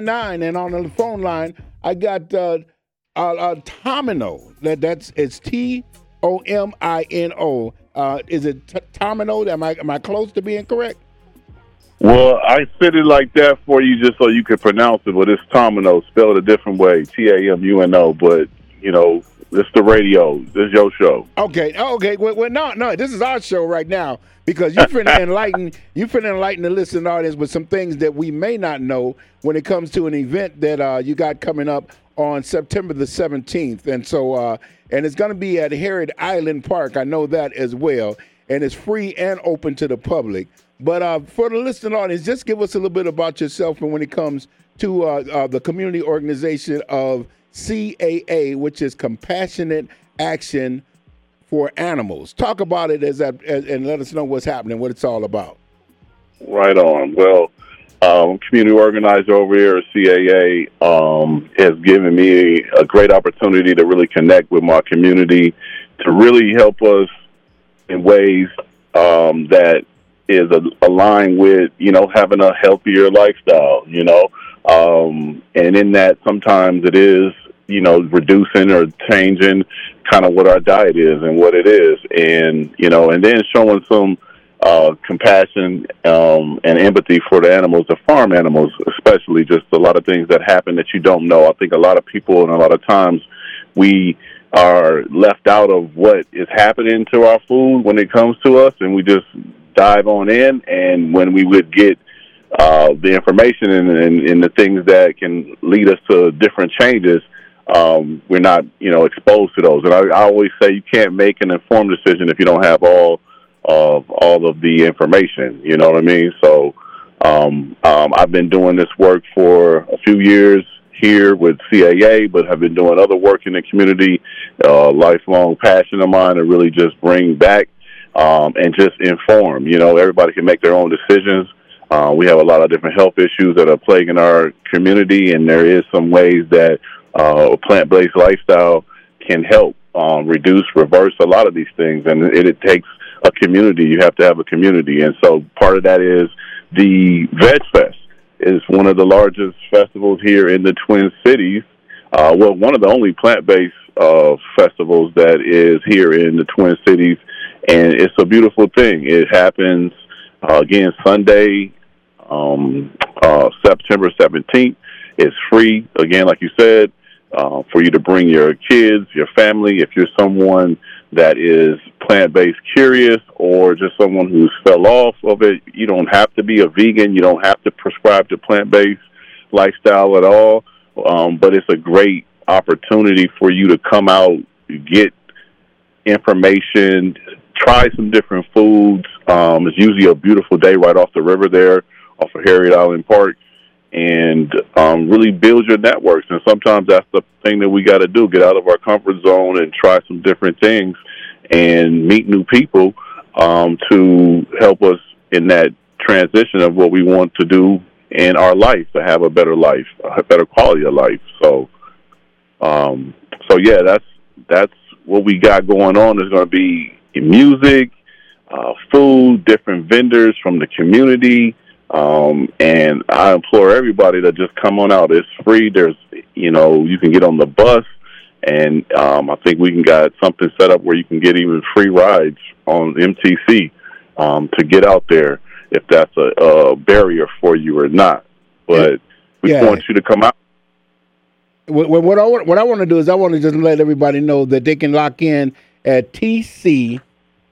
nine, and on the phone line, I got uh, uh, uh Tomino. That that's it's T O M I N O. Uh, is it t- Tomino? Am I am I close to being correct? Well, I said it like that for you just so you could pronounce it, but it's Tamuno, spelled a different way, T A M U N O. But you know, it's the radio. This is your show. Okay. Okay. Well, well, no, no. This is our show right now because you're finna enlighten you finna enlighten the listening audience with some things that we may not know when it comes to an event that uh, you got coming up on September the 17th, and so uh, and it's going to be at Harriet Island Park. I know that as well, and it's free and open to the public. But uh, for the listening audience, just give us a little bit about yourself and when it comes to uh, uh, the community organization of CAA, which is Compassionate Action for Animals. Talk about it as, that, as and let us know what's happening, what it's all about. Right on. Well, um, community organizer over here at CAA um, has given me a great opportunity to really connect with my community, to really help us in ways um, that is aligned with you know having a healthier lifestyle. You know, um, and in that sometimes it is you know, reducing or changing kind of what our diet is and what it is, and you know, and then showing some uh, compassion um, and empathy for the animals, the farm animals, especially. Just a lot of things that happen that you don't know. I think a lot of people and a lot of times we are left out of what is happening to our food when it comes to us, and we just dive on in. And when we would get uh, the information and, and, and the things that can lead us to different changes, um, we're not, you know, exposed to those. And I, I always say you can't make an informed decision if you don't have all of all of the information. You know what I mean? So um, um, I've been doing this work for a few years here with CAA, but have been doing other work in the community. Uh, lifelong passion of mine to really just bring back um, and just inform. You know, everybody can make their own decisions. Uh, we have a lot of different health issues that are plaguing our community, and there is some ways that uh, plant-based lifestyle can help um, reduce, reverse a lot of these things. And it, it takes a community. You have to have a community, and so part of that is the Veg Fest is one of the largest festivals here in the Twin Cities. Uh, well, one of the only plant-based uh, festivals that is here in the Twin Cities, and it's a beautiful thing. It happens uh, again Sunday, um, uh, September seventeenth. It's free again, like you said uh, for you to bring your kids, your family, if you're someone that is plant based curious or just someone who's fell off of it. You don't have to be a vegan. You don't have to prescribe to plant based lifestyle at all. Um, but it's a great opportunity for you to come out, get information, try some different foods. Um, it's usually a beautiful day right off the river there, off of Harriet Island Park and um, really build your networks. And sometimes that's the thing that we got to do: get out of our comfort zone and try some different things, and meet new people um, to help us in that transition of what we want to do in our life to have a better life, a better quality of life. So, um, so yeah, that's that's what we got going on. There's going to be music, uh, food, different vendors from the community um, and I implore everybody to just come on out. It's free. There's, you know, you can get on the bus, and um, I think we can got something set up where you can get even free rides on MTC um, to get out there if that's a, a barrier for you or not. But we yeah. want you to come out. What, what I want, what I want to do is I want to just let everybody know that they can lock in at TC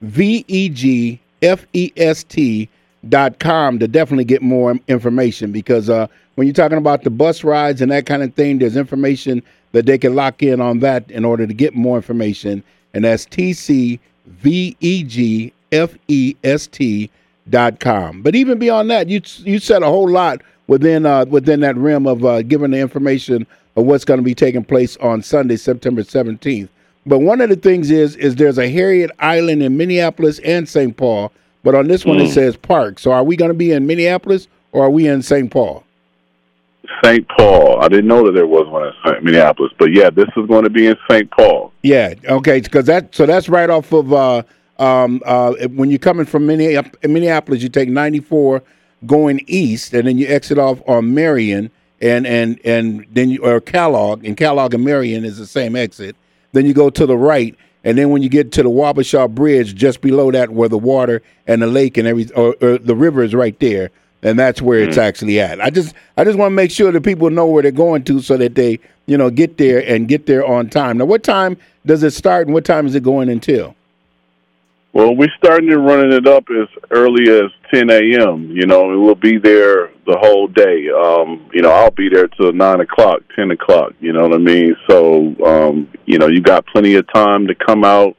V E G F E S T dot com to definitely get more information because uh, when you're talking about the bus rides and that kind of thing, there's information that they can lock in on that in order to get more information. And that's TCVEGFEST dot com. But even beyond that, you you said a whole lot within uh, within that realm of uh, giving the information of what's going to be taking place on Sunday, September 17th. But one of the things is is there's a Harriet Island in Minneapolis and St. Paul but on this one, mm. it says Park. So are we going to be in Minneapolis or are we in St. Paul? St. Paul. I didn't know that there was one in Minneapolis, but yeah, this is going to be in St. Paul. Yeah. Okay. Because that so that's right off of uh, um, uh, when you're coming from Minneapolis, you take 94 going east, and then you exit off on Marion, and and and then you or Kellogg and Kellogg and Marion is the same exit. Then you go to the right, and then when you get to the Wabasha Bridge, just below that, where the water and the lake and every or, or the river is right there, and that's where mm-hmm. it's actually at. I just I just want to make sure that people know where they're going to, so that they you know get there and get there on time. Now, what time does it start, and what time is it going until? Well, we're starting to running it up as early as 10 a.m. You know, and we'll be there the whole day. Um, you know, I'll be there till nine o'clock, 10 o'clock. You know what I mean? So, um, you know, you got plenty of time to come out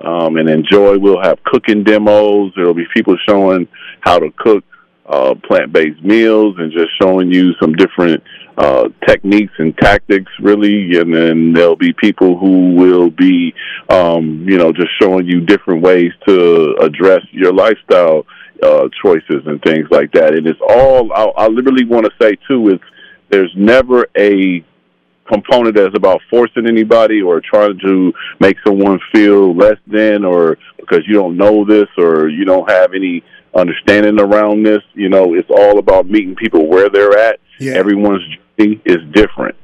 um, and enjoy. We'll have cooking demos. There'll be people showing how to cook uh, plant-based meals and just showing you some different uh, techniques and tactics, really. And then there'll be people who will be, um, you know, just showing you different ways to address your lifestyle uh, choices and things like that. And it's all, I, I literally want to say, too, is there's never a component that's about forcing anybody or trying to make someone feel less than or because you don't know this or you don't have any understanding around this. You know, it's all about meeting people where they're at. Yeah. Everyone's journey is different.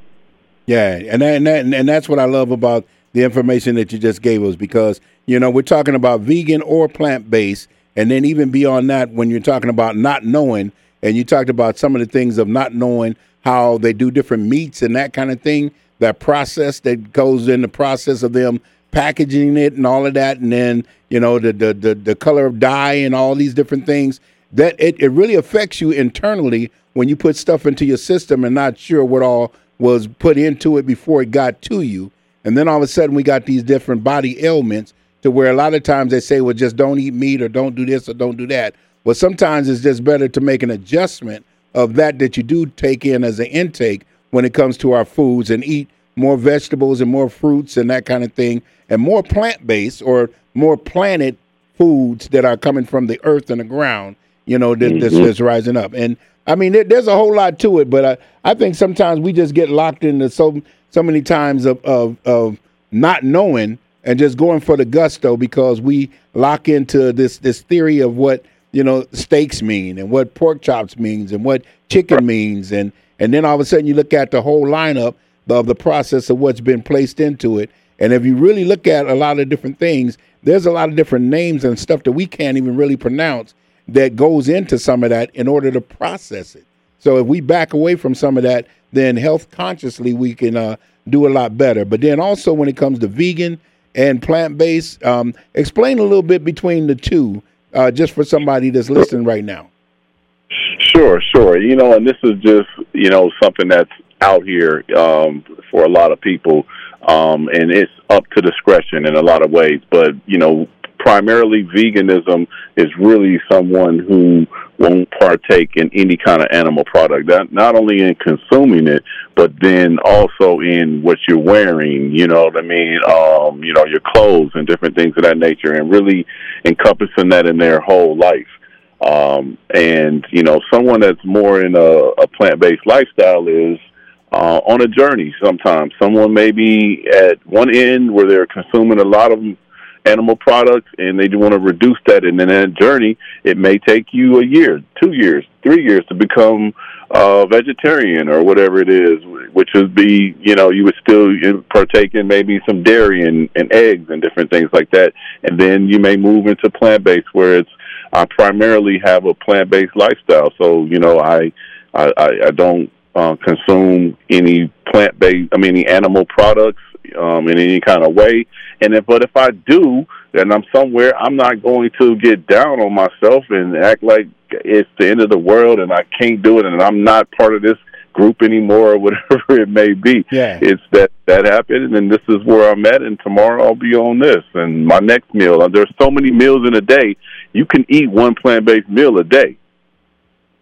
Yeah, and that, and that, and that's what I love about the information that you just gave us because you know we're talking about vegan or plant based, and then even beyond that, when you're talking about not knowing, and you talked about some of the things of not knowing how they do different meats and that kind of thing, that process that goes in the process of them packaging it and all of that, and then you know the the the, the color of dye and all these different things. That it, it really affects you internally when you put stuff into your system and not sure what all was put into it before it got to you. And then all of a sudden we got these different body ailments to where a lot of times they say, well, just don't eat meat or don't do this or don't do that. Well, sometimes it's just better to make an adjustment of that that you do take in as an intake when it comes to our foods and eat more vegetables and more fruits and that kind of thing, and more plant based or more planted foods that are coming from the earth and the ground, you know, that, mm-hmm. that's, rising up. And I mean, there, there's a whole lot to it, but I, I think sometimes we just get locked into so so many times of, of, of not knowing and just going for the gusto because we lock into this this theory of what you know steaks mean and what pork chops means and what chicken means and and then all of a sudden you look at the whole lineup of the process of what's been placed into it. And if you really look at a lot of different things, there's a lot of different names and stuff that we can't even really pronounce that goes into some of that in order to process it. So if we back away from some of that, then health consciously we can uh, do a lot better. But then also when it comes to vegan and plant based, um, explain a little bit between the two, uh, just for somebody that's listening right now. Sure, sure. You know, and this is just you know something that's out here um, for a lot of people, um, and it's up to discretion in a lot of ways. But you know, primarily veganism is really someone who won't partake in any kind of animal product. That not only in consuming it, but then also in what you're wearing. You know what I mean? Um, you know, your clothes and different things of that nature, and really encompassing that in their whole life. Um, and you know, someone that's more in a, a plant-based lifestyle is uh, on a journey sometimes. Someone may be at one end where they're consuming a lot of animal products and they want to reduce that. And in that journey, it may take you a year, two years, three years to become uh, vegetarian or whatever it is, which would be, you know, you would still partake in maybe some dairy and, and eggs and different things like that. And then you may move into plant based where it's, I primarily have a plant based lifestyle. So, you know, I, I, I don't uh, consume any plant based, I mean, any animal products um, in any kind of way. And if, but if I do, then I'm somewhere, I'm not going to get down on myself and act like it's the end of the world and I can't do it and I'm not part of this group anymore or whatever it may be. Yeah. It's that that happened and this is where I'm at and tomorrow I'll be on this and my next meal. There's so many meals in a day. You can eat one plant based meal a day.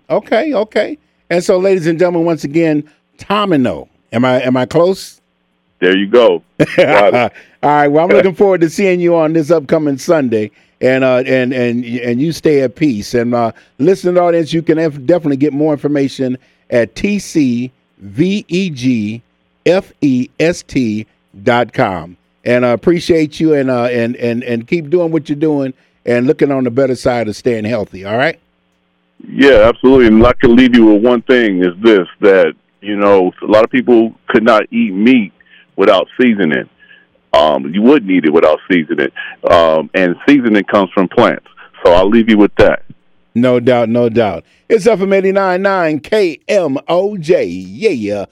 Okay, okay. And so, ladies and gentlemen, once again, Tomino. Am I am I close? There you go. All right. Well, I'm looking forward to seeing you on this upcoming Sunday, and uh, and and and you stay at peace. And uh, listening audience, you can definitely get more information at tcvegfest.com. And I uh, appreciate you, and uh, and and and keep doing what you're doing, and looking on the better side of staying healthy. All right. Yeah, absolutely. And I can leave you with one thing is this that You know, a lot of people could not eat meat without seasoning. Um, you would need it without seasoning, um, and seasoning comes from plants. So I'll leave you with that. No doubt, no doubt. It's FM 89.9 KMOJ. Yeah.